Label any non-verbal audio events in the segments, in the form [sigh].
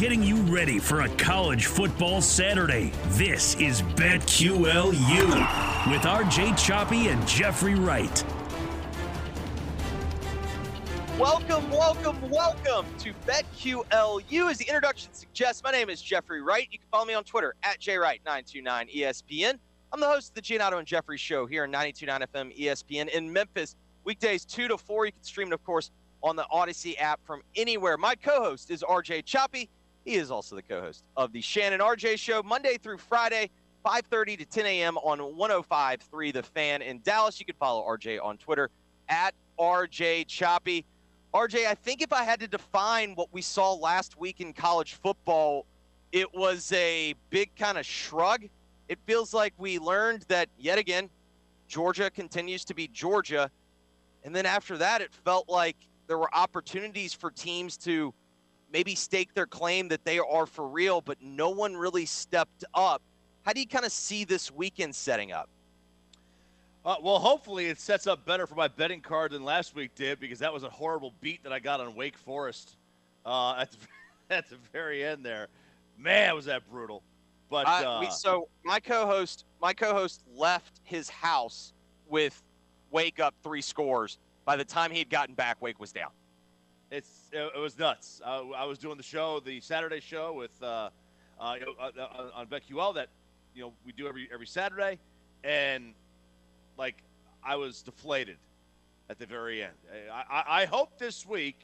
Getting you ready for a college football Saturday. This is BetQLU with RJ Choppy and Jeffrey Wright. Welcome, welcome, welcome to BetQLU. As the introduction suggests, my name is Jeffrey Wright. You can follow me on Twitter at JWright929ESPN. I'm the host of the Giannotto and Jeffrey Show here on 92.9 FM ESPN in Memphis. Weekdays 2 to 4. You can stream it, of course, on the Odyssey app from anywhere. My co host is RJ Choppy. He is also the co-host of the Shannon RJ Show, Monday through Friday, 5:30 to 10 a.m. on 105.3 The Fan in Dallas. You can follow RJ on Twitter at RJ Choppy. RJ, I think if I had to define what we saw last week in college football, it was a big kind of shrug. It feels like we learned that yet again, Georgia continues to be Georgia. And then after that, it felt like there were opportunities for teams to maybe stake their claim that they are for real, but no one really stepped up. How do you kind of see this weekend setting up? Uh, well, hopefully it sets up better for my betting card than last week did because that was a horrible beat that I got on Wake Forest uh, at, the, [laughs] at the very end there. Man, was that brutal. But uh, we, so my co-host, my co-host left his house with Wake up three scores. By the time he had gotten back, Wake was down. It's it, was nuts. Uh, I was doing the show, the Saturday show with uh, uh, on BetQL that you know we do every every Saturday, and like I was deflated at the very end. I, I, I hope this week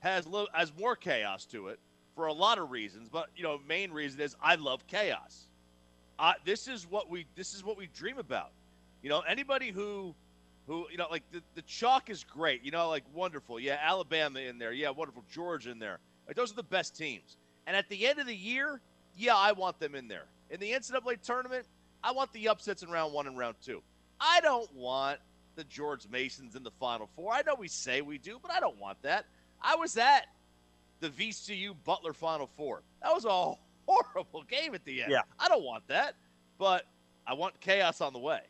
has little, has more chaos to it for a lot of reasons, but you know, main reason is I love chaos. Uh, this is what we this is what we dream about. You know, anybody who who you know like the, the chalk is great you know like wonderful. Yeah alabama in there. Yeah wonderful. Georgia in there. Like those are the best teams. And at the end of the year yeah i want them in there. In the ncaa tournament i want the upsets in round one and round two. I don't want the george masons in the final four. I know we say we do but i don't want that. I was at the vcu butler final four. That was a [laughs] horrible game at the end. Yeah. I don't want that but i want chaos on the way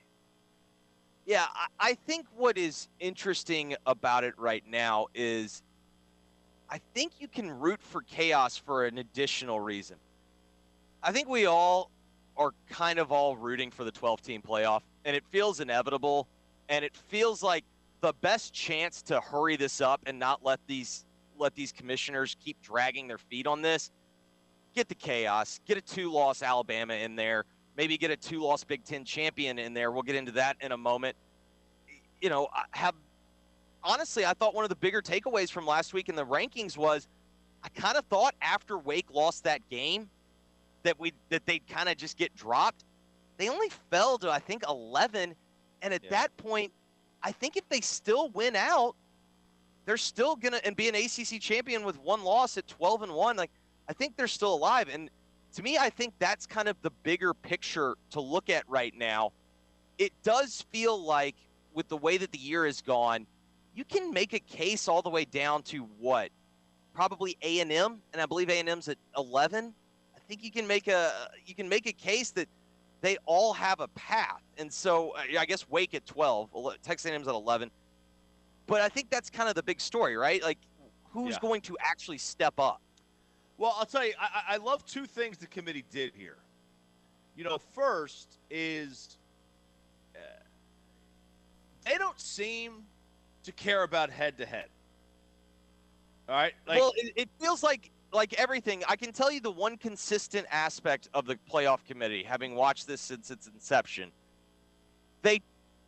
yeah, I think what is interesting about it right now is I think you can root for chaos for an additional reason. I think we all are kind of all rooting for the 12 team playoff, and it feels inevitable, and it feels like the best chance to hurry this up and not let these let these commissioners keep dragging their feet on this. Get the chaos, get a two loss Alabama in there maybe get a two loss Big Ten champion in there. We'll get into that in a moment. You know, have honestly, I thought one of the bigger takeaways from last week in the rankings was I kind of thought after Wake lost that game that we that they'd kind of just get dropped. They only fell to I think 11, and at yeah. that point, I think if they still win out, they're still gonna and be an ACC champion with one loss at 12 and one. Like I think they're still alive and to me, I think that's kind of the bigger picture to look at right now. It does feel like, with the way that the year has gone, you can make a case all the way down to what, probably A and M, and I believe A and M's at 11. I think you can make a you can make a case that they all have a path, and so uh, I guess Wake at 12, Texas A&M's at 11. But I think that's kind of the big story, right? Like, who's yeah. going to actually step up? Well, I'll tell you, I, I love two things the committee did here. You know, first is uh, they don't seem to care about head to head. All right. Like, well, it, it, feels like like everything. I can tell you the one consistent aspect of the playoff committee, having watched this since its inception, they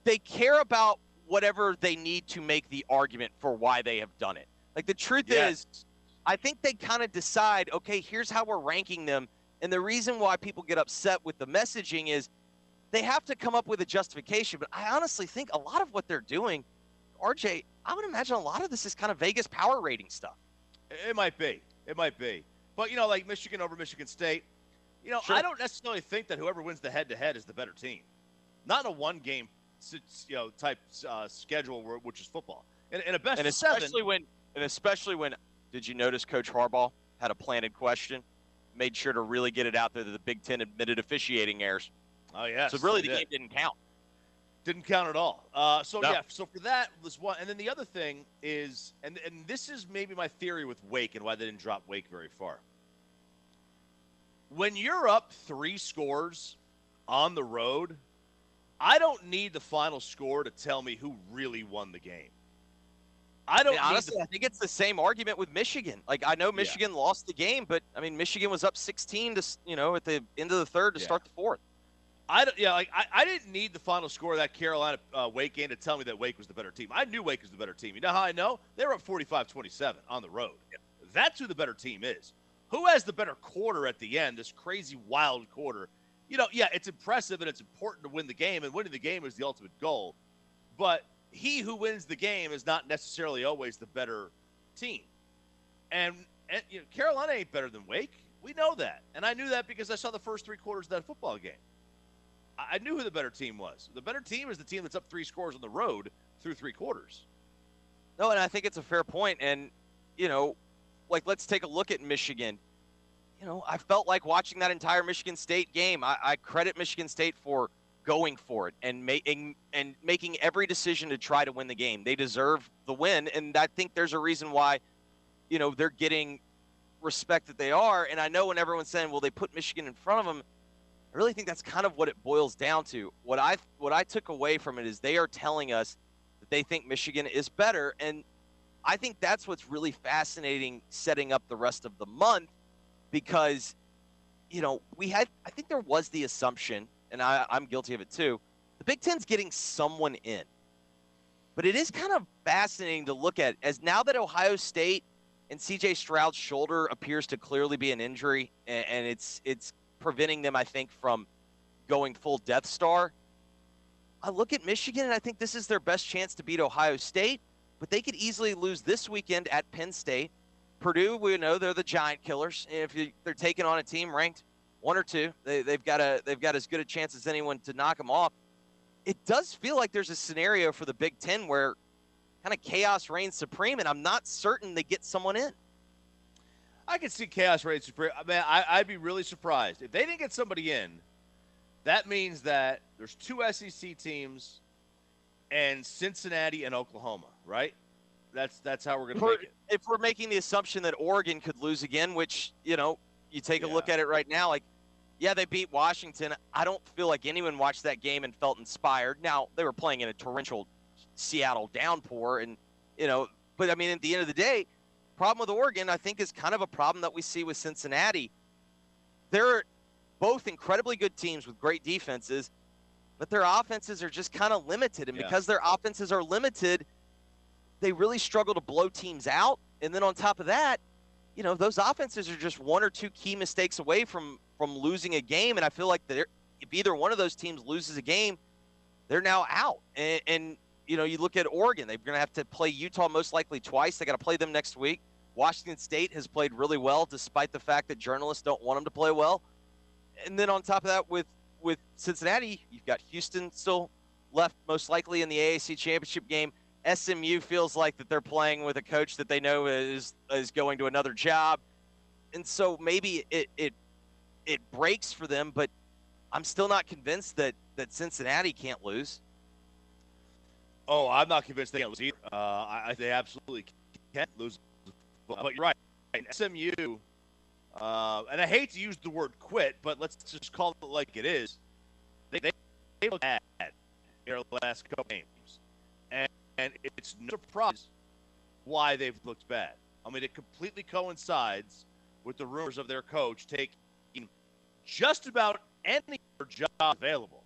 they care about whatever they need to make the argument for why they have done it. Like the truth Yes. is, I think they kind of decide, okay, here's how we're ranking them. And the reason why people get upset with the messaging is they have to come up with a justification. But I honestly think a lot of what they're doing, RJ, I would imagine a lot of this is kind of Vegas power rating stuff. It might be. It might be. But you know, like Michigan over Michigan State. You know, Sure. I don't necessarily think that whoever wins the head-to-head is the better team. Not in a one-game, you know, type uh, schedule, which is football. In a best and of seven, especially when and especially when did you notice Coach Harbaugh had a planted question, made sure to really get it out there that the Big Ten admitted officiating errors. oh yeah. so really, the did. game didn't count. Didn't count at all. Uh, so No. yeah, so for that was one, and then the other thing is, and and this is maybe my theory with Wake and why they didn't drop Wake very far. When you're up three scores on the road, I don't need the final score to tell me who really won the game. I I don't mean, honestly, I think it's the same argument with Michigan. Like I know Michigan lost the game, but I mean Michigan was up 16 to you know at the end of the third to Yeah. start the fourth. I don't, yeah, like I, I didn't need the final score of that Carolina uh, Wake game to tell me that Wake was the better team. I knew Wake was the better team. You know how I know? They were up 45-27 on the road. That's who the better team is. Who has the better quarter at the end? This crazy wild quarter. You know, yeah, it's impressive and it's important to win the game, and winning the game is the ultimate goal. But he who wins the game is not necessarily always the better team. And, and you know, Carolina ain't better than Wake. We know that, and I knew that because I saw the first three quarters of that football game. I I knew who the better team was. The better team is the team that's up three scores on the road through three quarters. No, and I think it's a fair point. And you know, like let's take a look at Michigan. You know, I felt like watching that entire Michigan State game. I, I credit Michigan State for going for it and making and making every decision to try to win the game. They deserve the win, and I think there's a reason why, you know, they're getting respect that they are. And I know when everyone's saying, "Well, they put Michigan in front of them," I really think that's kind of what it boils down to. What I what I took away from it is they are telling us that they think Michigan is better, and I think that's what's really fascinating setting up the rest of the month because, you know, we had, I think there was the assumption, and I, I'm guilty of it too, the Big Ten's getting someone in. But it is kind of fascinating to look at as now that Ohio State and CJ Stroud's shoulder appears to clearly be an injury, and, and it's it's preventing them, I think, from going full Death Star. I look at Michigan, and I think this is their best chance to beat Ohio State but they could easily lose this weekend at Penn State. Purdue, we know they're the giant killers. If you, they're taking on a team ranked one or two, they, they've got a they've got as good a chance as anyone to knock them off. It does feel like there's a scenario for the Big Ten where kind of chaos reigns supreme, and I'm not certain they get someone in. I could see chaos reigns supreme. I mean, I, I'd be really surprised if they didn't get somebody in. That means that there's two SEC teams, and Cincinnati and Oklahoma, right? That's that's how we're gonna make it. If we're making the assumption that Oregon could lose again, which you know, you take a look at it right now, like yeah, they beat Washington. I don't feel like anyone watched that game and felt inspired. Now they were playing in a torrential Seattle downpour, and you know, but I mean, at the end of the day, problem with Oregon, I think, is kind of a problem that we see with Cincinnati. They're both incredibly good teams with great defenses, but their offenses are just kind of limited, and Yeah. because their offenses are limited, they really struggle to blow teams out. And then on top of that, you know, those offenses are just one or two key mistakes away from from losing a game. And I feel like if either one of those teams loses a game, they're now out. And, and you know, you look at Oregon; they're going to have to play Utah most likely twice. They got to play them next week. Washington State has played really well, despite the fact that journalists don't want them to play well. And then on top of that, with with Cincinnati, you've got Houston still left most likely in the AAC championship game. SMU feels like that they're playing with a coach that they know is is going to another job, and so maybe it it it breaks for them. But I'm still not convinced that that Cincinnati can't lose. Oh, I'm not convinced they can't lose either. Uh, I, they absolutely can't lose. But you're right. SMU, uh, and I hate to use the word quit, but let's just call it like it is. They they, they look bad their last couple games, and and it's no surprise why they've looked bad. I mean, it completely coincides with the rumors of their coach taking just about any job available.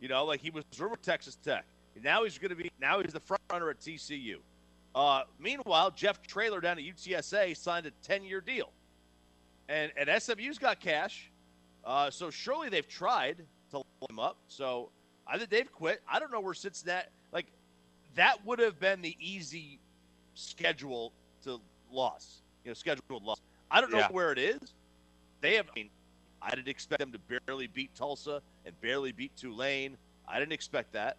You know, like he was rumored Texas Tech. Now he's going to be now he's the front runner at TCU. Uh, meanwhile, Jeff Traylor down at UTSA signed a 10-year deal, and and SMU's got cash, uh, so surely they've tried to line him up. So I think they've quit. I don't know where Cincinnati like that would have been the easy schedule to loss, you know, scheduled loss. I don't know Yeah. where it is. They have. I mean, I didn't expect them to barely beat Tulsa and barely beat Tulane. I didn't expect that.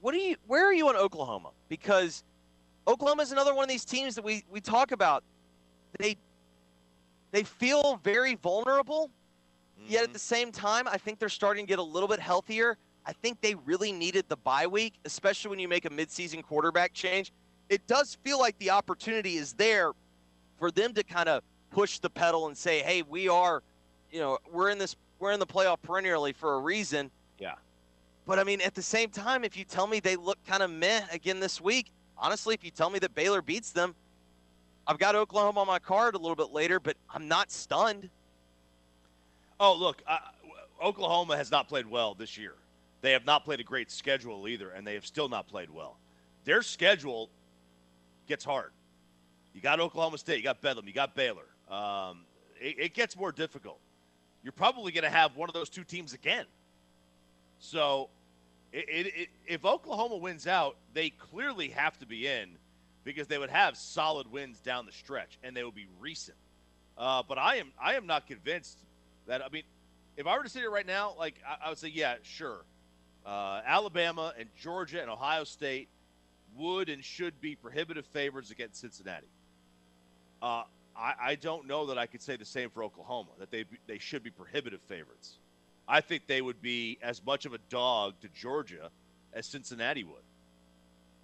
what do you where are you on Oklahoma? Because Oklahoma is another one of these teams that we we talk about. They they feel very vulnerable, yet at Mhm. the same time, I think they're starting to get a little bit healthier. I think they really needed the bye week, especially when you make a midseason quarterback change. It does feel like the opportunity is there for them to kind of push the pedal and say, "Hey, we are, you know, we're in this we're in the playoff perennially for a reason." Yeah. But I mean, at the same time, if you tell me they look kind of meh again this week, honestly, if you tell me that Baylor beats them, I've got Oklahoma on my card a little bit later, but I'm not stunned. Oh, look, uh, Oklahoma has not played well this year. They have not played a great schedule either, and they have still not played well. Their schedule gets hard. You got Oklahoma State, you got Bedlam, you got Baylor. Um, it, it gets more difficult. You're probably going to have one of those two teams again. So, it, it, it, if Oklahoma wins out, they clearly have to be in because they would have solid wins down the stretch, and they would be recent. Uh, but I am I am not convinced that I mean, if I were to sit here right now, like I, I would say, yeah, sure. Uh, Alabama and Georgia and Ohio State would and should be prohibitive favorites against Cincinnati. Uh, I, I don't know that I could say the same for Oklahoma that they they should be prohibitive favorites. I think they would be as much of a dog to Georgia as Cincinnati would.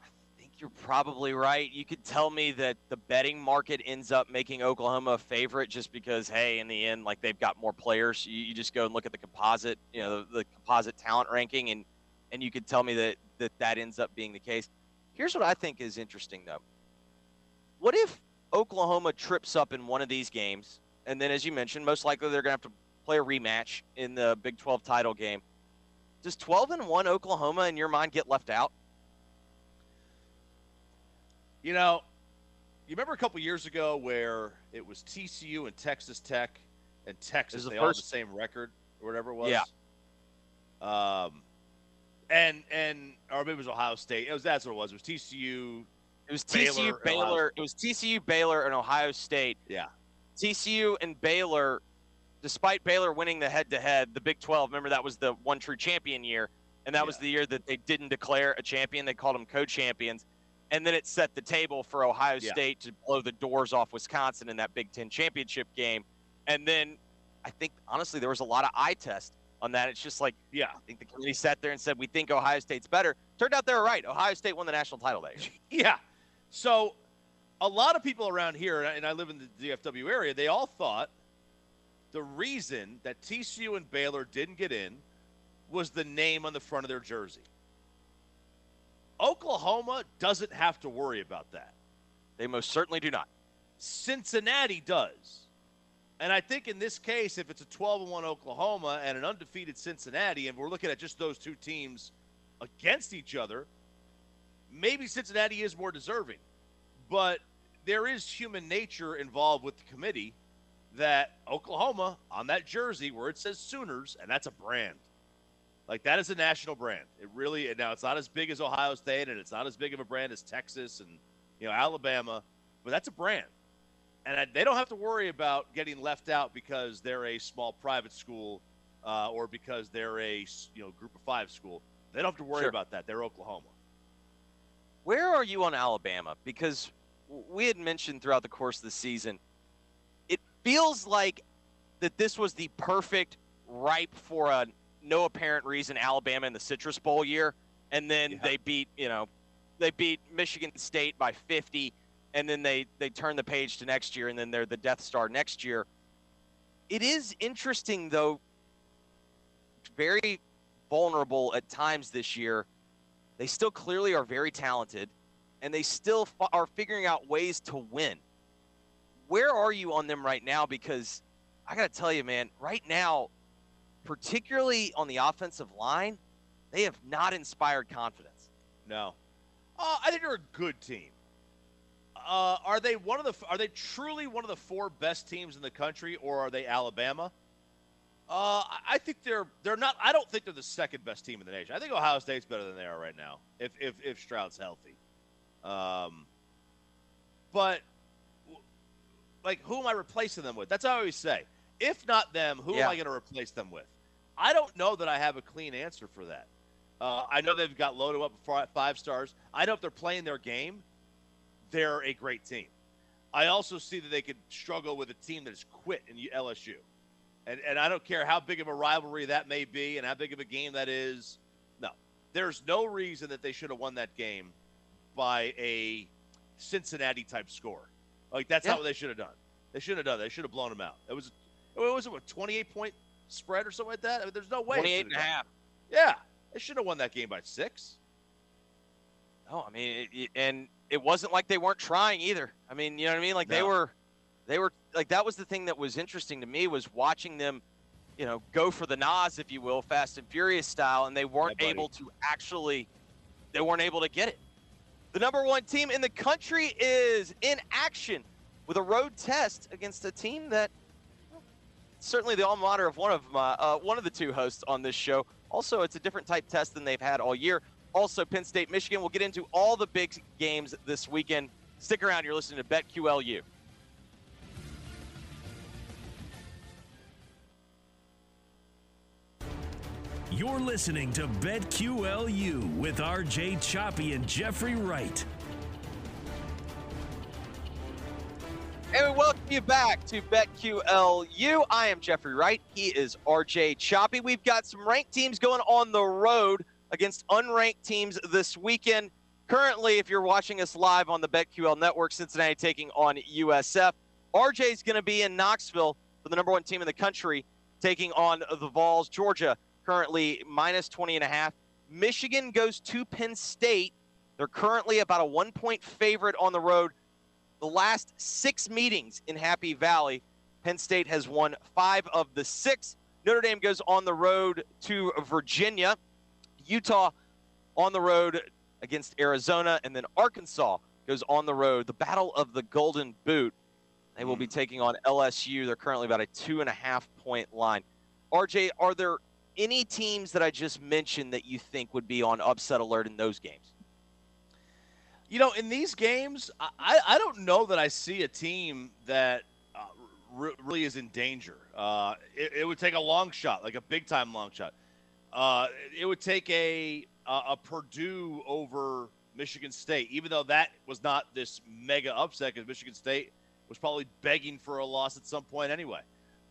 I think you're probably right. You could tell me that the betting market ends up making Oklahoma a favorite just because, hey, in the end, like they've got more players. You, you just go and look at the composite, you know, the, the composite talent ranking, and and you could tell me that, that that ends up being the case. Here's what I think is interesting, though. What if Oklahoma trips up in one of these games, and then, as you mentioned, most likely they're going to have to play a rematch in the Big 12 title game? Does 12 and 1 Oklahoma, in your mind, get left out? You know, you remember a couple years ago where it was TCU and Texas Tech and Texas, the they all had the same record or whatever it was. Yeah. Um, and and or maybe it was Ohio State. It was that's what it was. It was TCU. It was TCU, and Baylor. It was TCU, Baylor, and Ohio State. Yeah. TCU and Baylor, despite Baylor winning the head-to-head, the Big 12. Remember that was the one true champion year, and that was the year that they didn't declare a champion. They called them co-champions, and then it set the table for Ohio Yeah. State to blow the doors off Wisconsin in that Big Ten championship game. And then I think honestly there was a lot of eye test on that. It's just like Yeah. I think the committee sat there and said we think Ohio State's better. Turned out they were right. Ohio State won the national title that year. [laughs] Yeah. So a lot of people around here, and I- live in the DFW area, they all thought the reason that TCU and Baylor didn't get in was the name on the front of their jersey. Oklahoma doesn't have to worry about that. They most certainly do not. Cincinnati does. And I think in this case, if it's a 12 and 1 Oklahoma and an undefeated Cincinnati, and we're looking at just those two teams against each other, maybe Cincinnati is more deserving. But there is human nature involved with the committee that Oklahoma on that jersey where it says Sooners, and that's a brand. Like that is a national brand. It really now it's not as big as Ohio State and it's not as big of a brand as Texas and you know Alabama, but that's a brand and I- they don't have to worry about getting left out because they're a small private school uh, or because they're a you know group of five school. They don't have to worry Sure. about that. They're Oklahoma. Where are you on Alabama? Because we had mentioned throughout the course of the season, it feels like that this was the perfect, ripe for a no apparent reason Alabama in the Citrus Bowl year, and then Yeah. they beat you know, they beat Michigan State by 50, and then they they turn the page to next year, and then they're the Death Star next year. It is interesting though, very vulnerable at times this year they still clearly are very talented, and they still f- are figuring out ways to win. Where are you on them right now? Because I got to tell you, man, right now, particularly on the offensive line, they have not inspired confidence. No. Uh, I think they're a good team. Uh, are they one of the? Are they truly one of the four best teams in the country, or are they Alabama? Uh, I think they're they're not. I don't think they're the second best team in the nation. I think Ohio State's better than they are right now, if if, if Stroud's healthy. Um, but like, who am I replacing them with? That's what I always say. If not them, who Yeah. am I going to replace them with? I don't know that I have a clean answer for that. Uh, I know they've got loaded up five stars. I know if they're playing their game, they're a great team. I also see that they could struggle with a team that has quit in LSU. And, and I don't care how big of a rivalry that may be and how big of a game that is. No, there's no reason that they should have won that game by a Cincinnati type score. Like that's Yeah. not what they should have done. They shouldn't have done. They should have blown them out. It was, it was what 28 point spread or something like that. I mean, there's no way. 28 and a half. Yeah, they should have won that game by six. No, I mean, it, it- and it wasn't like they weren't trying either. I mean, you know what I mean? Like they were, they were like that was the thing that was interesting to me was watching them, you know, go for the NOS, if you will, Fast and Furious style, and they weren't able to actually, they weren't able to get it. The number one team in the country is in action with a road test against a team that certainly the alma mater of one of my uh, one of the two hosts on this show. Also, it's a different type test than they've had all year. Also, Penn State, Michigan. We'll get into all the big games this weekend. Stick around. You're listening to BetQLU. You're listening to BetQLU with RJ Choppy and Jeffrey Wright. And we welcome you back to BetQLU. I am Jeffrey Wright. He is RJ Choppy. We've got some ranked teams going on the road against unranked teams this weekend. Currently, if you're watching us live on the BetQL network, Cincinnati taking on USF. RJ is going to be in Knoxville for the number one team in the country, taking on the Vols. Georgia currently minus 20 and a half. Michigan goes to Penn State. They're currently about a one point favorite on the road the last six meetings in Happy Valley, Penn State has won five of the six. Notre Dame goes on the road to Virginia. Utah on the road against Arizona. And then Arkansas goes on the road. The Battle of the Golden Boot. They will be hmm. taking on LSU. They're currently about a two and a half point line. RJ, are there any teams that I just mentioned that you think would be on upset alert in those games? You know, in these games, I- I, don't know that I see a team that uh, r- really is in danger. Uh, it, it would take a long shot, like a big time long shot. Uh, it would take a, a a Purdue over Michigan State, even though that was not this mega upset because Michigan State was probably begging for a loss at some point anyway.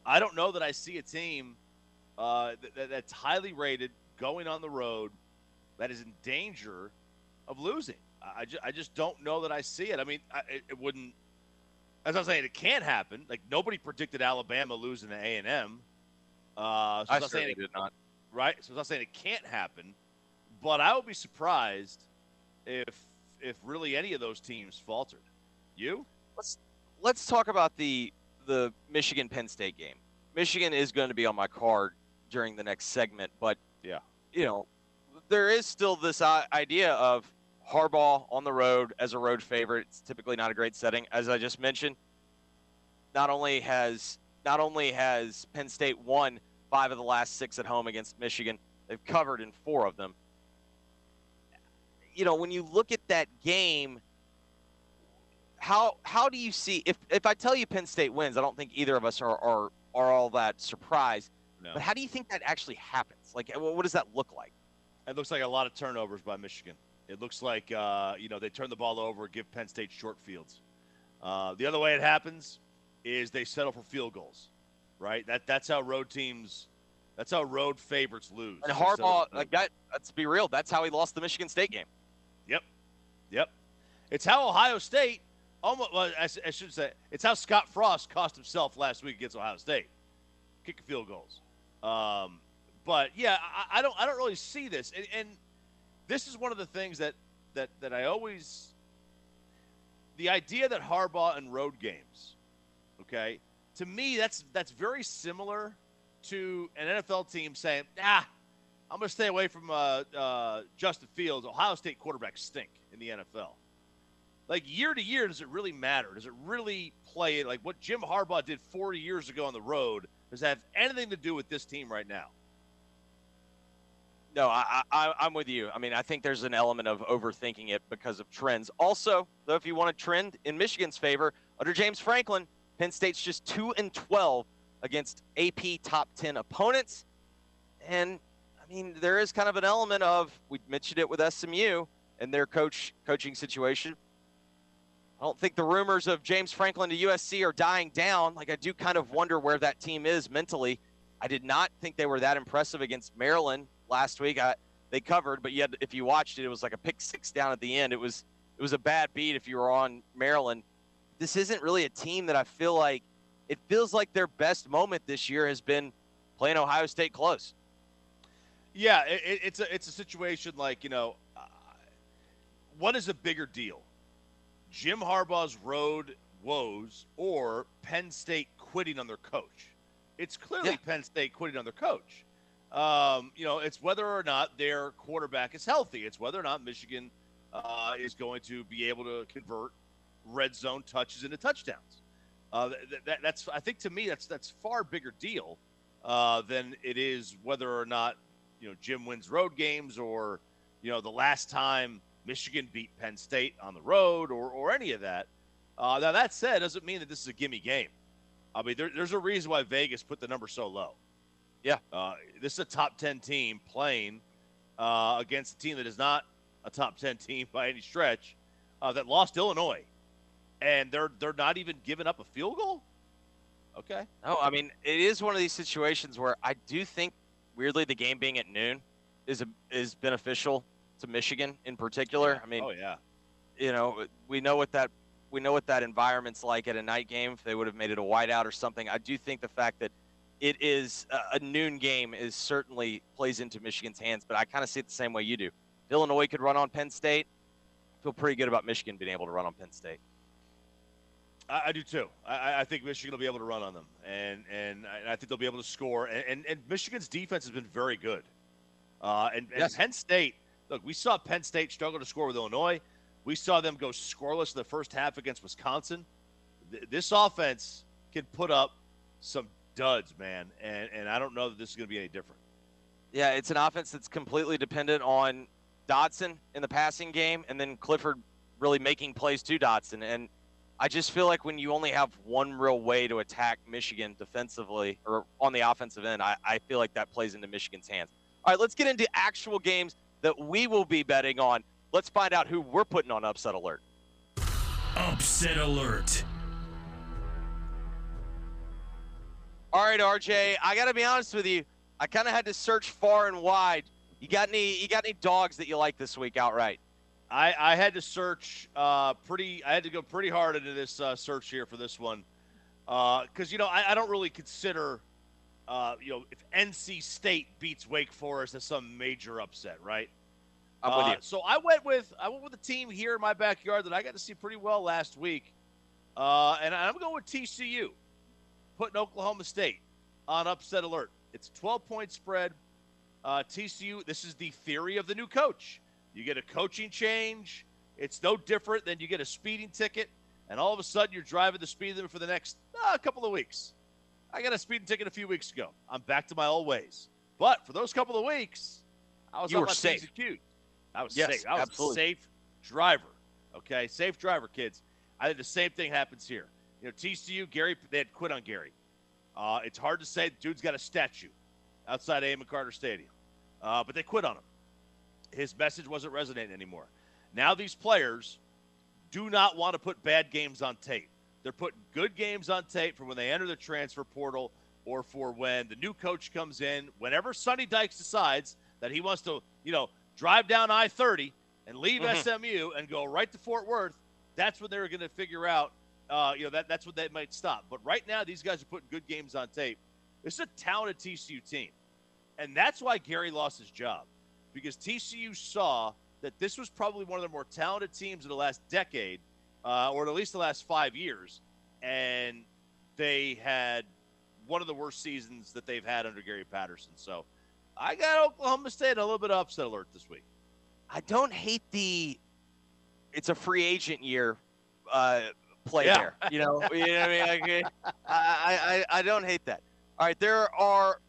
I don't know that I see a team uh, that- that, that's highly rated going on the road that is in danger of losing. I, just, I just don't know that I see it. I mean, I, it, it wouldn't. As I was saying, it can't happen. Like nobody predicted Alabama losing to A and M. Uh, so I not certainly it, did not. right. So I'm not saying it can't happen, but I would be surprised if if really any of those teams faltered. You? let's let's talk about the the Michigan Penn State game. Michigan is going to be on my card during the next segment, but Yeah. you know, there is still this uh, idea of Harbaugh on the road as a road favorite. It's typically not a great setting, as I just mentioned. Not only has not only has Penn State won five of the last six at home against Michigan, they've covered in four of them. You know, when you look at that game, how how do you see if if I tell you Penn State wins, I don't think either of us are are, are all that surprised. No. But how do you think that actually happens? Like, what does that look like? It looks like a lot of turnovers by Michigan. It looks like uh, you know they turn the ball over, give Penn State short fields. Uh, the other way it happens is they settle for field goals, right? That that's how road teams, that's how road favorites lose. And Harbaugh, like that, let's be real, that's how he lost the Michigan State game. Yep. Yep. It's how Ohio State almost, well, I, I should say, it's how Scott Frost cost himself last week against Ohio State, kicking field goals. Um, but yeah, I, I don't, I don't really see this, and, and this is one of the things that that that I always, the idea that Harbaugh and road games, okay, to me that's that's very similar to an NFL team saying, ah, I'm going to stay away from uh, uh, Justin Fields. Ohio State quarterbacks stink in the NFL. Like year to year, does it really matter? Does it really play like what Jim Harbaugh did 40 years ago on the road? Does that have anything to do with this team right now? No, I, I, I'm with you. I mean, I think there's an element of overthinking it because of trends. Also, though, if you want a trend in Michigan's favor, under James Franklin, Penn State's just 2 and 12 against AP top 10 opponents. And I mean, there is kind of an element of we mentioned it with SMU and their coach coaching situation. I don't think the rumors of James Franklin to USC are dying down. Like I do kind of wonder where that team is mentally. I did not think they were that impressive against Maryland last week. I, they covered, but yet if you watched it, it was like a pick six down at the end. It was it was a bad beat if you were on Maryland. This isn't really a team that I feel like it feels like their best moment this year has been playing Ohio State close. Yeah, it, it's a it's a situation like you know, uh, what is a bigger deal, Jim Harbaugh's road woes or Penn State quitting on their coach? It's clearly yeah. Penn State quitting on their coach. Um, you know, it's whether or not their quarterback is healthy. It's whether or not Michigan uh, is going to be able to convert red zone touches into touchdowns. Uh, that, that's I think to me that's that's far bigger deal uh, than it is whether or not you know Jim wins road games or you know the last time Michigan beat Penn State on the road or or any of that. Uh, now that said, doesn't mean that this is a gimme game. I mean, there, there's a reason why Vegas put the number so low. Yeah, uh, this is a top ten team playing uh, against a team that is not a top ten team by any stretch uh, that lost Illinois, and they're they're not even giving up a field goal. Okay. No, I mean it is one of these situations where I do think weirdly the game being at noon is a, is beneficial to Michigan in particular. I mean, oh yeah, you know we know what that we know what that environment's like at a night game. If they would have made it a whiteout or something, I do think the fact that it is a, a noon game is certainly plays into Michigan's hands. But I kind of see it the same way you do. If Illinois could run on Penn State. I feel pretty good about Michigan being able to run on Penn State. I, I do too. I, I, think Michigan will be able to run on them, and and I think they'll be able to score. And, and, and Michigan's defense has been very good. Uh, and, and yes. Penn State, look, we saw Penn State struggle to score with Illinois. We saw them go scoreless in the first half against Wisconsin. This offense can put up some duds, man, and and I don't know that this is going to be any different. Yeah, it's an offense that's completely dependent on Dotson in the passing game, and then Clifford really making plays to Dotson. And I just feel like when you only have one real way to attack Michigan defensively or on the offensive end, I, I feel like that plays into Michigan's hands. All right, let's get into actual games that we will be betting on. Let's find out who we're putting on upset alert. Upset alert. All right, RJ, I got to be honest with you. I kind of had to search far and wide. You got any you got any dogs that you like this week outright? I, I had to search uh, pretty. I had to go pretty hard into this uh, search here for this one because uh, you know I, I, don't really consider uh, you know if NC State beats Wake Forest as some major upset, right? I'm with uh, you. So I went with I went with a team here in my backyard that I got to see pretty well last week, uh, and I'm going with TCU, putting Oklahoma State on upset alert. It's a 12 point spread. TCU. This is the theory of the new coach. You get a coaching change. It's no different than you get a speeding ticket, and all of a sudden you're driving the speed limit for the next uh, couple of weeks. I got a speeding ticket a few weeks ago. I'm back to my old ways. But for those couple of weeks, I was you on were my safe. I was yes, safe. I was absolutely. a safe driver. Okay, safe driver, kids. I think the same thing happens here. You know, TCU, Gary, they had quit on Gary. Uh, it's hard to say. The dude's got a statue outside Amon Carter Stadium, uh, but they quit on him his message wasn't resonating anymore. Now these players do not want to put bad games on tape. They're putting good games on tape for when they enter the transfer portal or for when the new coach comes in. Whenever Sonny Dykes decides that he wants to, you know, drive down I 30 and leave mm-hmm. SMU and go right to Fort Worth, that's when they're going to figure out, uh, you know, that, that's when they might stop. But right now, these guys are putting good games on tape. This is a talented TCU team. And that's why Gary lost his job because TCU saw that this was probably one of the more talented teams in the last decade, uh, or at least the last five years, and they had one of the worst seasons that they've had under Gary Patterson. So I got Oklahoma State a little bit of upset alert this week. I don't hate the. It's a free agent year. Uh, play Yeah. there. You know, [laughs] you know what I mean? Like, I, I, I don't hate that. All right, there are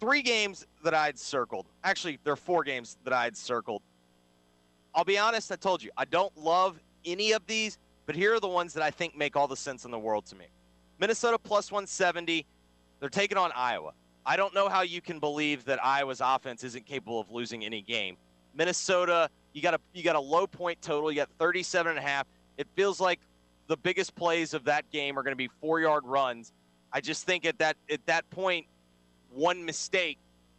three games that I'd circled. Actually, there are four games that I'd circled. I'll be honest, I told you, I don't love any of these, but here are the ones that I think make all the sense in the world to me. Minnesota plus 170, they're taking on Iowa. I don't know how you can believe that Iowa's offense isn't capable of losing any game. Minnesota, you got a you got a low point total, you got 37 and a half. It feels like the biggest plays of that game are going to be 4-yard runs. I just think at that at that point one mistake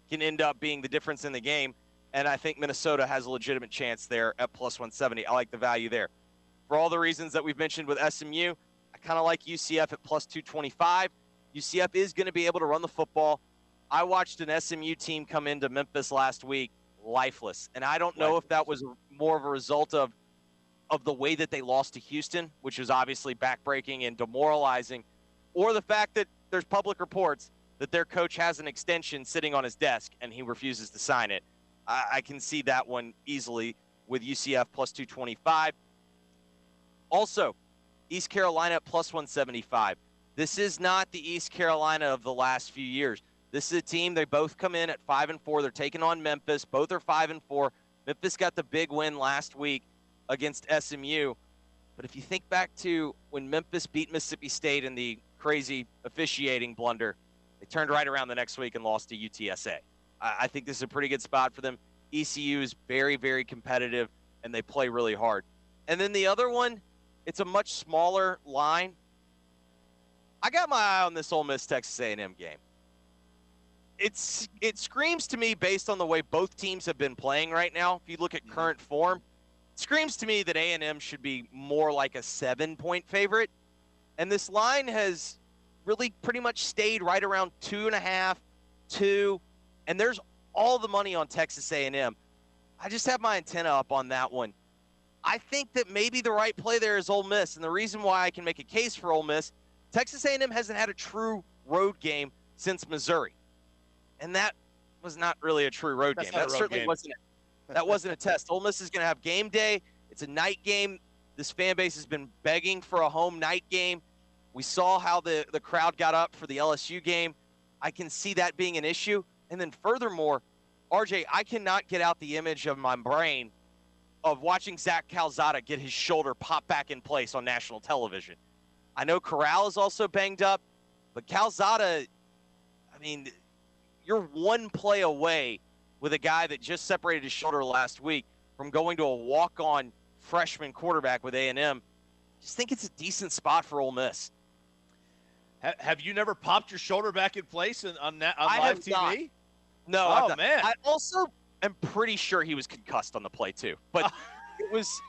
can end up being the difference in the game and I think Minnesota has a legitimate chance there at plus 170. I like the value there. For all the reasons that we've mentioned with SMU, I kind of like UCF at plus 225. UCF is going to be able to run the football. I watched an SMU team come into Memphis last week lifeless, and I don't know if that was more of a result of of the way that they lost to Houston, which was obviously backbreaking and demoralizing, or the fact that there's public reports that their coach has an extension sitting on his desk and he refuses to sign it. I, I can see that one easily with UCF plus 225. Also, East Carolina plus 175. This is not the East Carolina of the last few years. This is a team. They both come in at five and four. They're taking on Memphis. Both are five and four. Memphis got the big win last week against SMU. But if you think back to when Memphis beat Mississippi State in the crazy officiating blunder, they turned right around the next week and lost to UTSA. I think this is a pretty good spot for them. ECU is very, very competitive, and they play really hard. And then the other one, it's a much smaller line. I got my eye on this Ole Miss Texas A&M game. It's it screams to me based on the way both teams have been playing right now. If you look at mm-hmm. current form, it screams to me that A&M should be more like a seven-point favorite, and this line has really pretty much stayed right around two and a half, two, and there's all the money on Texas A&M. I just have my antenna up on that one. I think that maybe the right play there is Ole Miss, and the reason why I can make a case for Ole Miss, Texas A&M hasn't had a true road game since Missouri, and that was not really a true road That's game. That road certainly game. wasn't. A, that wasn't a test. Ole Miss is going to have game day. It's a night game. This fan base has been begging for a home night game. We saw how the the crowd got up for the LSU game. I can see that being an issue. And then furthermore, RJ, I cannot get out the image of my brain of watching Zach Calzada get his shoulder pop back in place on national television. I know Corral is also banged up, but Calzada, I mean, you're one play away with a guy that just separated his shoulder last week from going to a walk-on freshman quarterback with A&M. Just think it's a decent spot for Ole Miss. Have you never popped your shoulder back in place on, on I live have not. TV? No, Oh, man. I also am pretty sure he was concussed on the play too, but [laughs] it was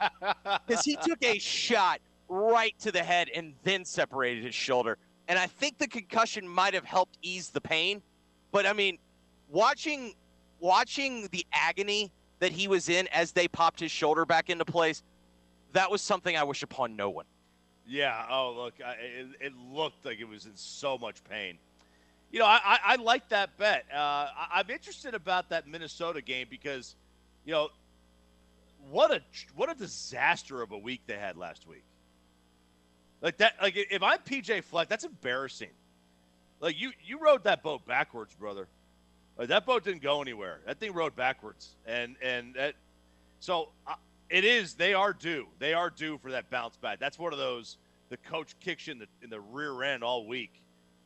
because he took a shot right to the head and then separated his shoulder. And I think the concussion might have helped ease the pain. But I mean, watching watching the agony that he was in as they popped his shoulder back into place, that was something I wish upon no one. Yeah. Oh, look, I, it, it looked like it was in so much pain. You know, I, I, I like that bet. Uh, I, I'm interested about that Minnesota game because, you know, what a what a disaster of a week they had last week. Like that, like if I'm PJ Fleck, that's embarrassing. Like you, you rode that boat backwards, brother. Like that boat didn't go anywhere. That thing rode backwards, and and that, so uh, it is. They are due. They are due for that bounce back. That's one of those. The coach kicks you in the in the rear end all week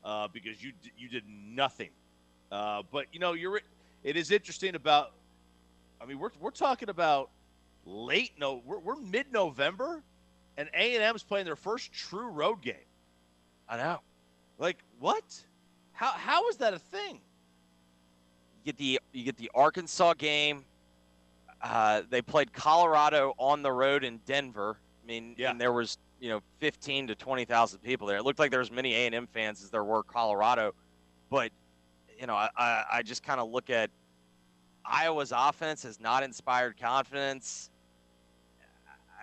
uh, because you you did nothing. Uh, but you know you're. It is interesting about. I mean, we're we're talking about late no. We're, we're mid November, and A and M's playing their first true road game. I know. Like what? How how is that a thing? You get the you get the Arkansas game. Uh, they played Colorado on the road in Denver. I mean, Yeah. and there was you know 15 to 20 thousand people there. It looked like there was many A and M fans as there were Colorado, but you know I I, I just kind of look at Iowa's offense has not inspired confidence.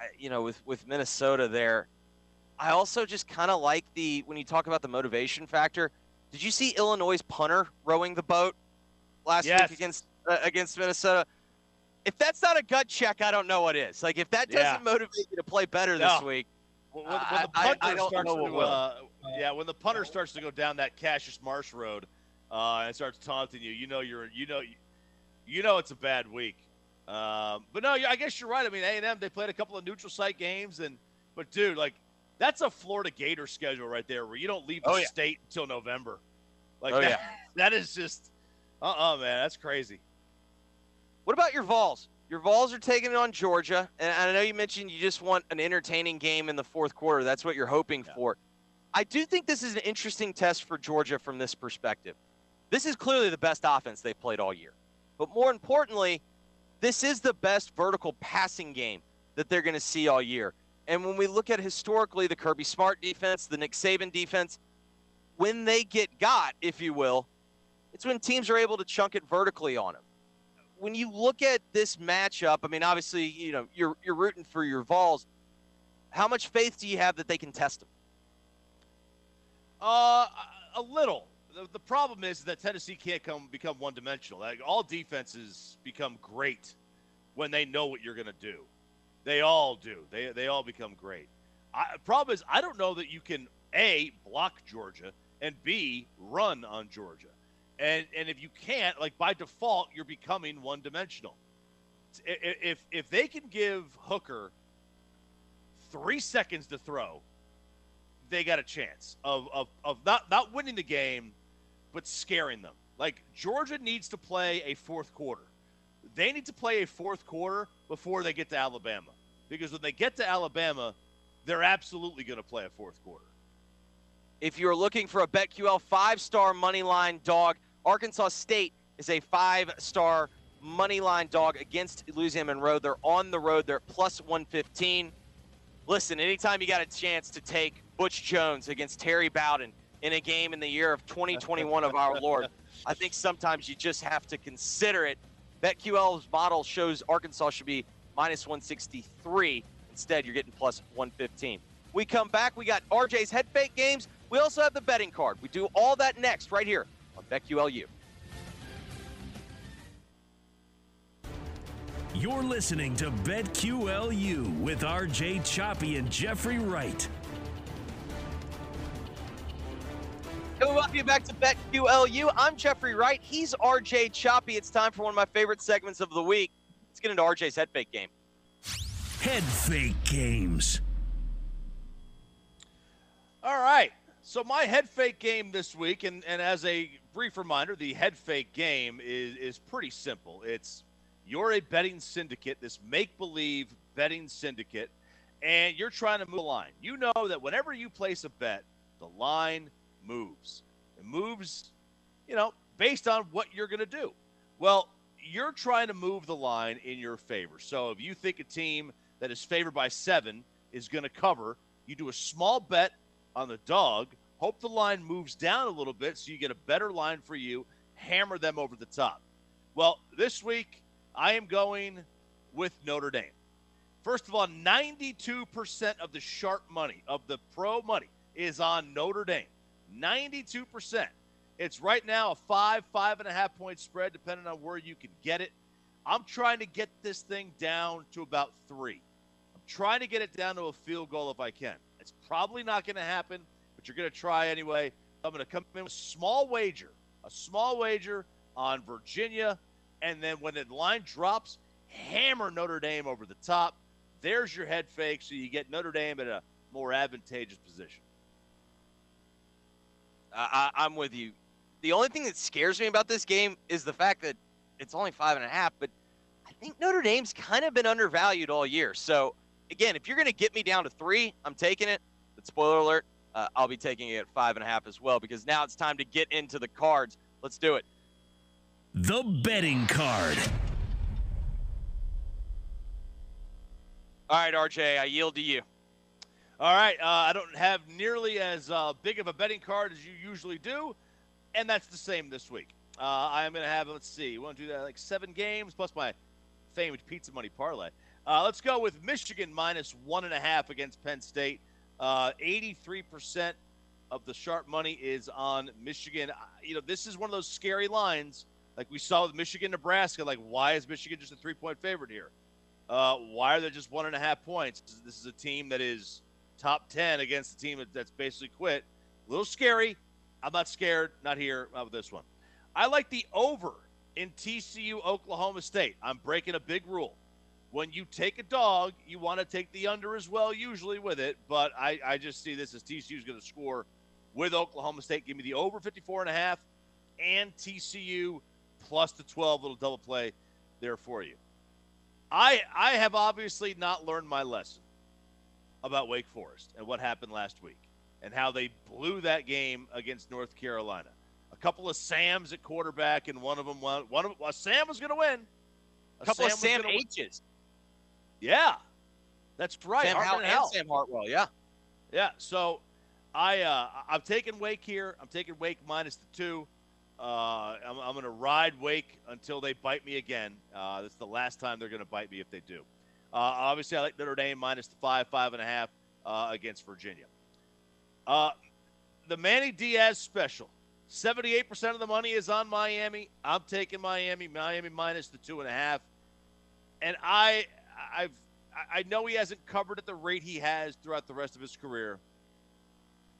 I, you know, with with Minnesota there, I also just kind of like the when you talk about the motivation factor. Did you see Illinois' punter rowing the boat? last Yes. week against uh, against Minnesota. If that's not a gut check, I don't know what is. Like if that doesn't Yeah. motivate you to play better No. this week, When, when- when the punter I don't starts to, uh, yeah, when the punter starts to go down that Cassius Marsh road uh, and starts taunting you, you know you're, you know, you know it's a bad week. Um, but no, I guess you're right. I mean, A and M they played a couple of neutral site games, and but dude, like that's a Florida Gator schedule right there, where you don't leave the Oh, yeah. state until November. Like Oh, that, yeah. that is just, uh, uh man, that's crazy. What about your Vols? Your Vols are taking it on Georgia, and I know you mentioned you just want an entertaining game in the fourth quarter. That's what you're hoping Yeah. for. I do think this is an interesting test for Georgia from this perspective. This is clearly the best offense they've played all year. But more importantly, this is the best vertical passing game that they're going to see all year. And when we look at historically the Kirby Smart defense, the Nick Saban defense, when they get got, if you will, it's when teams are able to chunk it vertically on them when you look at this matchup, I mean, obviously, you know, you're you're rooting for your Vols. How much faith do you have that they can test them? Uh, a little. The, the problem is that Tennessee can't come become one dimensional. Like all defenses become great when they know what you're going to do. They all do. They they all become great. I, problem is, I don't know that you can a block Georgia and b run on Georgia. And and if you can't, like by default, you're becoming one dimensional. If if they can give Hooker three seconds to throw, they got a chance of, of, of not, not winning the game, but scaring them. Like Georgia needs to play a fourth quarter. They need to play a fourth quarter before they get to Alabama. Because when they get to Alabama, they're absolutely going to play a fourth quarter. If you're looking for a BetQL five-star money line dog, Arkansas State is a five-star money line dog against Louisiana Monroe. They're on the road. They're plus 115. Listen, anytime you got a chance to take Butch Jones against Terry Bowden in a game in the year of 2021 of our Lord, I think sometimes you just have to consider it. BetQL's model shows Arkansas should be minus 163. Instead, you're getting plus 115. We come back. We got RJ's head fake games. We also have the betting card. We do all that next right here on BetQLU. You're listening to BetQLU with RJ Choppy and Jeffrey Wright. Hey, welcome you back to BetQLU. I'm Jeffrey Wright. He's RJ Choppy. It's time for one of my favorite segments of the week. Let's get into RJ's head fake game. Head fake games. All right. So my head fake game this week, and, and as a brief reminder, the head fake game is, is pretty simple. It's you're a betting syndicate, this make believe betting syndicate, and you're trying to move the line. You know that whenever you place a bet, the line moves. It moves, you know, based on what you're going to do. Well, you're trying to move the line in your favor. So if you think a team that is favored by seven is going to cover, you do a small bet on the dog, hope the line moves down a little bit so you get a better line for you, hammer them over the top. Well, this week, I am going with Notre Dame. First of all, 92% of the sharp money, of the pro money, is on Notre Dame. 92%. It's right now a five, five and a half point spread, depending on where you can get it. I'm trying to get this thing down to about three. I'm trying to get it down to a field goal if I can. It's probably not going to happen, you're going to try anyway. I'm going to come in with a small wager, a small wager on Virginia, and then when the line drops, hammer Notre Dame over the top. There's your head fake, so you get Notre Dame in a more advantageous position. I, I'm with you. The only thing that scares me about this game is the fact that it's only five and a half, but I think Notre Dame's kind of been undervalued all year. So, again, if you're going to get me down to three, I'm taking it. But spoiler alert, uh, I'll be taking it at five and a half as well because now it's time to get into the cards. Let's do it. The betting card. All right, RJ, I yield to you. All right, uh, I don't have nearly as uh, big of a betting card as you usually do, and that's the same this week. Uh, I'm going to have, let's see, we want to do that like seven games plus my famed pizza money parlay. Uh, let's go with Michigan minus one and a half against Penn State. Uh, 83% of the sharp money is on Michigan. You know, this is one of those scary lines Like we saw with Michigan, Nebraska. Like, why is Michigan just a three point favorite here? Uh, why are they just one and a half points? This is a team that is top 10 against a team that's basically quit. A little scary. I'm not scared. Not here. With this one. I like the over in TCU Oklahoma State. I'm breaking a big rule. When you take a dog, you want to take the under as well, usually with it. But I, I just see this as TCU is going to score with Oklahoma State. Give me the over 54 and a half and TCU plus the 12 little double play there for you. I I have obviously not learned my lesson about Wake Forest and what happened last week and how they blew that game against North Carolina. A couple of Sams at quarterback, and one of them won. One of them, well, Sam was going to win. A couple Sam of Sam H's. Yeah, that's right. Sam Sam Hartwell. Yeah, yeah. So I uh, I'm taking Wake here. I'm taking Wake minus the two. Uh, I'm, I'm going to ride Wake until they bite me again. Uh, that's the last time they're going to bite me if they do. Uh, obviously, I like Notre Dame minus the five, five and a half uh, against Virginia. Uh, the Manny Diaz special. 78% of the money is on Miami. I'm taking Miami. Miami minus the two and a half. And I, I've, I know he hasn't covered at the rate he has throughout the rest of his career.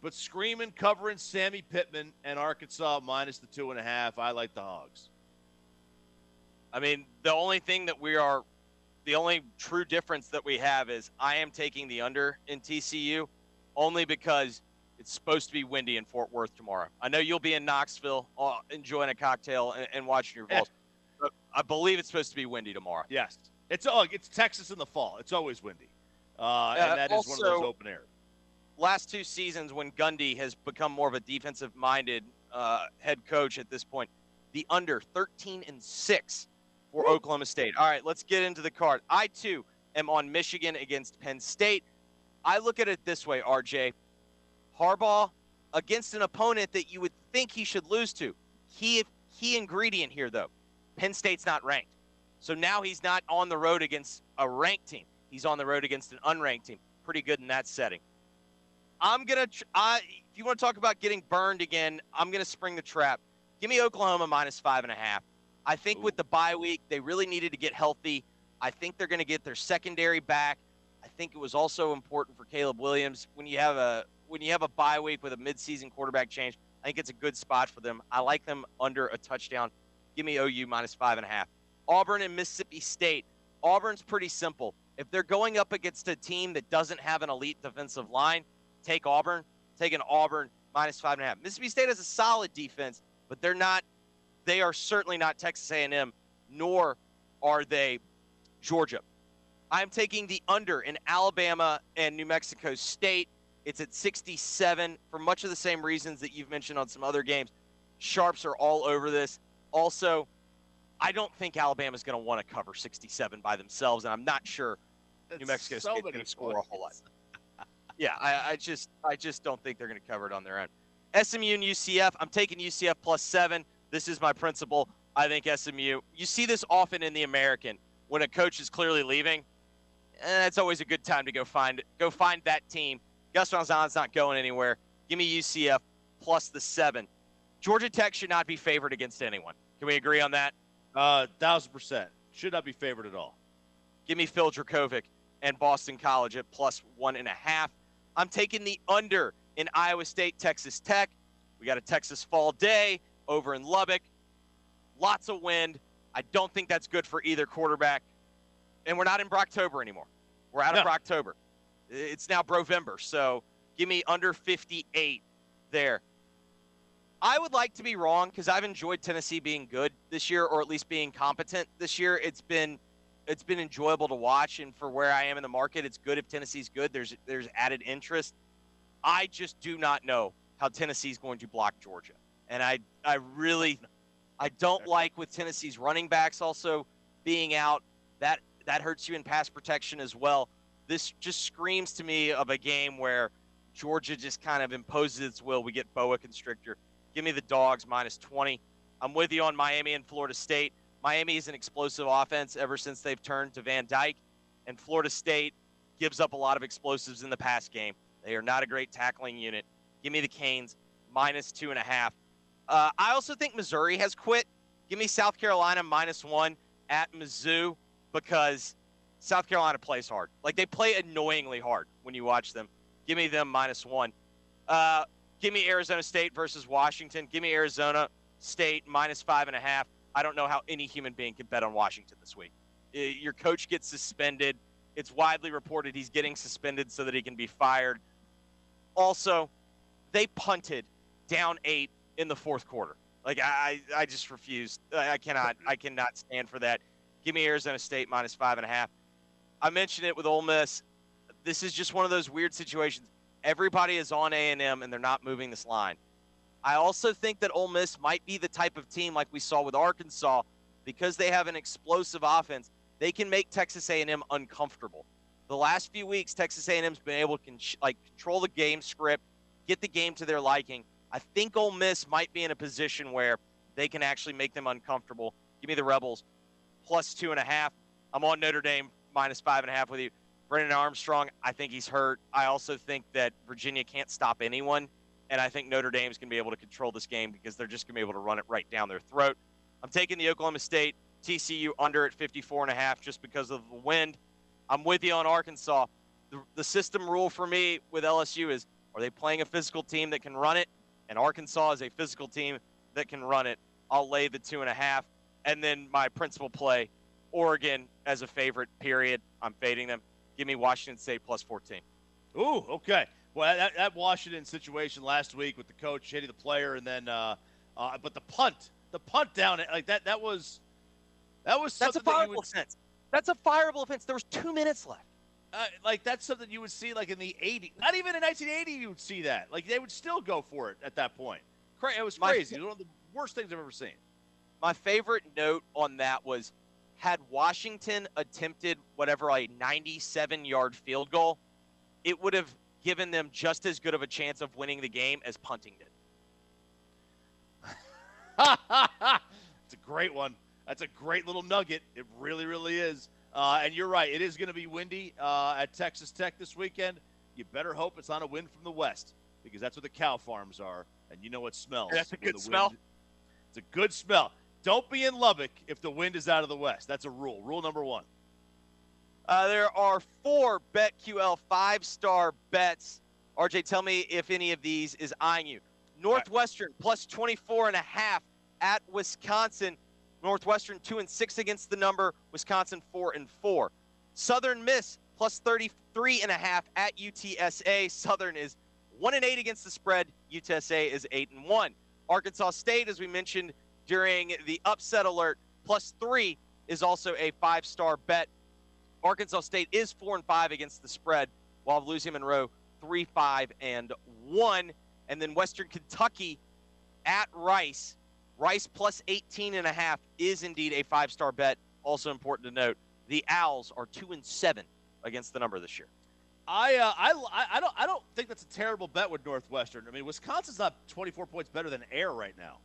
But screaming, covering Sammy Pittman and Arkansas minus the two and a half. I like the Hogs. I mean, the only thing that we are, the only true difference that we have is I am taking the under in TCU only because it's supposed to be windy in Fort Worth tomorrow. I know you'll be in Knoxville uh, enjoying a cocktail and, and watching your Vols. But I believe it's supposed to be windy tomorrow. Yes. It's, oh, it's Texas in the fall. It's always windy. Uh, and that also, is one of those open air last two seasons when Gundy has become more of a defensive minded uh, head coach at this point, the under 13 and 6 for Woo. Oklahoma State. All right, let's get into the card. I too am on Michigan against Penn State. I look at it this way, RJ. Harbaugh against an opponent that you would think he should lose to. Key key ingredient here though. Penn State's not ranked. So now he's not on the road against a ranked team. He's on the road against an unranked team. Pretty good in that setting. I'm gonna. I, if you want to talk about getting burned again, I'm gonna spring the trap. Give me Oklahoma minus five and a half. I think Ooh. with the bye week, they really needed to get healthy. I think they're going to get their secondary back. I think it was also important for Caleb Williams when you have a when you have a bye week with a midseason quarterback change. I think it's a good spot for them. I like them under a touchdown. Give me OU minus five and a half. Auburn and Mississippi State. Auburn's pretty simple. If they're going up against a team that doesn't have an elite defensive line, take Auburn, Take an Auburn minus five and a half. Mississippi State has a solid defense, but they're not. They are certainly not Texas A&M, nor are they Georgia. I'm taking the under in Alabama and New Mexico State. It's at 67 for much of the same reasons that you've mentioned on some other games. Sharps are all over this. Also, I don't think Alabama's going to want to cover 67 by themselves, and I'm not sure That's New Mexico so State's going to score a whole lot [laughs] yeah, I, I just I just don't think they're going to cover it on their own. SMU and UCF. I'm taking UCF plus seven. This is my principle. I think SMU. You see this often in the American when a coach is clearly leaving, and it's always a good time to go find go find that team. Gus Malzahn's not going anywhere. Give me UCF plus the seven. Georgia Tech should not be favored against anyone. Can we agree on that? Uh, thousand percent. Should not be favored at all. Give me Phil Jurkovec and Boston College at plus one and a half. I'm taking the under in Iowa State, Texas Tech. We got a Texas fall day over in Lubbock. Lots of wind. I don't think that's good for either quarterback. And we're not in Brocktober anymore. We're out of no. Brocktober. It's now Brovember. So give me under 58 there. I would like to be wrong because I've enjoyed Tennessee being good this year, or at least being competent this year. It's been it's been enjoyable to watch, and for where I am in the market, it's good if Tennessee's good. There's there's added interest. I just do not know how Tennessee's going to block Georgia, and I I really I don't like with Tennessee's running backs also being out. That that hurts you in pass protection as well. This just screams to me of a game where Georgia just kind of imposes its will. We get boa constrictor. Give me the dogs minus 20. I'm with you on Miami and Florida State. Miami is an explosive offense ever since they've turned to Van Dyke, and Florida State gives up a lot of explosives in the pass game. They are not a great tackling unit. Give me the Canes minus two and a half. Uh, I also think Missouri has quit. Give me South Carolina minus one at Mizzou because South Carolina plays hard. Like they play annoyingly hard when you watch them. Give me them minus one. Uh, give me Arizona State versus Washington. Give me Arizona State minus five and a half. I don't know how any human being can bet on Washington this week. Uh, your coach gets suspended. It's widely reported he's getting suspended so that he can be fired. Also, they punted down eight in the fourth quarter. Like I, I just refuse. I cannot, I cannot stand for that. Give me Arizona State minus five and a half. I mentioned it with Ole Miss. This is just one of those weird situations. Everybody is on A and M, and they're not moving this line. I also think that Ole Miss might be the type of team like we saw with Arkansas, because they have an explosive offense. They can make Texas A&M uncomfortable. The last few weeks, Texas A&M's been able to con- like control the game script, get the game to their liking. I think Ole Miss might be in a position where they can actually make them uncomfortable. Give me the Rebels plus two and a half. I'm on Notre Dame minus five and a half with you. Brennan Armstrong, I think he's hurt. I also think that Virginia can't stop anyone, and I think Notre Dame's going to be able to control this game because they're just going to be able to run it right down their throat. I'm taking the Oklahoma State TCU under at 54 and a half just because of the wind. I'm with you on Arkansas. The, the system rule for me with LSU is are they playing a physical team that can run it? And Arkansas is a physical team that can run it. I'll lay the two and a half. And then my principal play, Oregon as a favorite, period. I'm fading them. Give me Washington State plus 14. Ooh, okay. Well, that, that Washington situation last week with the coach hitting the player, and then, uh, uh, but the punt, the punt down, it, like that, that was, that was that's a fireable would, offense. That's a fireable offense. There was two minutes left. Uh, like that's something you would see like in the 80s. Not even in 1980 you would see that. Like they would still go for it at that point. Cra- it was crazy. My, it was one of the worst things I've ever seen. My favorite note on that was had Washington attempted whatever a 97 yard field goal, it would have given them just as good of a chance of winning the game as punting did. [laughs] it's a great one. That's a great little nugget. It really, really is. Uh, and you're right. It is going to be windy uh, at Texas Tech this weekend. You better hope it's on a wind from the west because that's where the cow farms are, and you know what smells. That's a good smell. Wind. It's a good smell. Don't be in Lubbock if the wind is out of the west. That's a rule. Rule number one. Uh, there are four BetQL five star bets. RJ, tell me if any of these is eyeing you. Northwestern plus 24 and a half at Wisconsin. Northwestern 2 and 6 against the number, Wisconsin 4 and 4. Southern Miss plus 33 and a half at UTSA. Southern is 1 and 8 against the spread. UTSA is 8 and 1. Arkansas State as we mentioned during the upset alert plus 3 is also a 5-star bet. Arkansas State is 4 and 5 against the spread while Louisiana Monroe 3 5 and 1 and then Western Kentucky at Rice Rice plus 18 and a half is indeed a five-star bet. Also important to note, the Owls are two and seven against the number this year. I, uh, I, I don't I don't think that's a terrible bet with Northwestern. I mean, Wisconsin's not 24 points better than Air right now.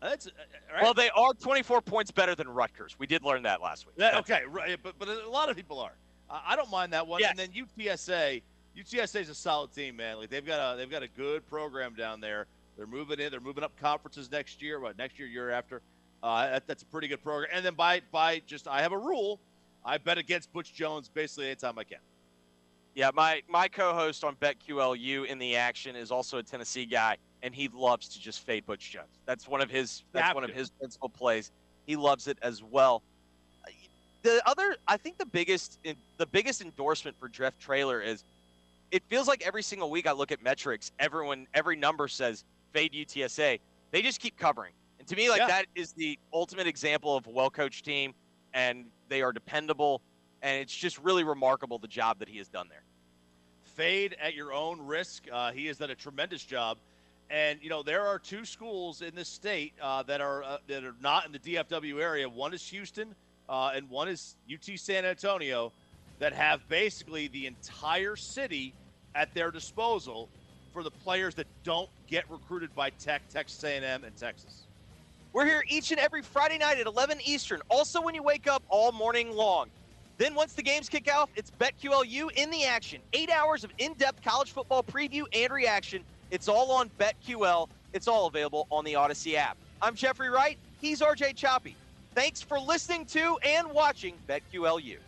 That's, uh, right? Well, they are 24 points better than Rutgers. We did learn that last week. That, okay, right, but but a lot of people are. I don't mind that one. And then UTSA, UTSA is a solid team, man. Like they've got a they've got a good program down there. They're moving in. They're moving up conferences next year. What next year, year after? Uh, that, that's a pretty good program. And then by by just I have a rule. I bet against Butch Jones basically anytime I can. Yeah, my my co-host on BetQLU in the action is also a Tennessee guy, and he loves to just fade Butch Jones. That's one of his that's one of his principal plays. He loves it as well. The other, I think, the biggest the biggest endorsement for Jeff Traylor is, it feels like every single week I look at metrics, everyone every number says fade UTSA. They just keep covering. And to me, like yeah. that is the ultimate example of a well coached team, and they are dependable. And it's just really remarkable the job that he has done there. Fade at your own risk. Uh, he has done a tremendous job. And you know there are two schools in this state uh, that are uh, that are not in the DFW area. One is Houston, uh, and one is UT San Antonio, that have basically the entire city at their disposal for the players that don't get recruited by Tech, Texas A&M, and Texas. We're here each and every Friday night at 11 Eastern. Also, when you wake up all morning long. Then, once the games kick off, it's BetQLU in the action. Eight hours of in depth college football preview and reaction. It's all on BetQL. It's all available on the Audacy app. I'm Jeffrey Wright. He's RJ Choppy. Thanks for listening to and watching BetQLU.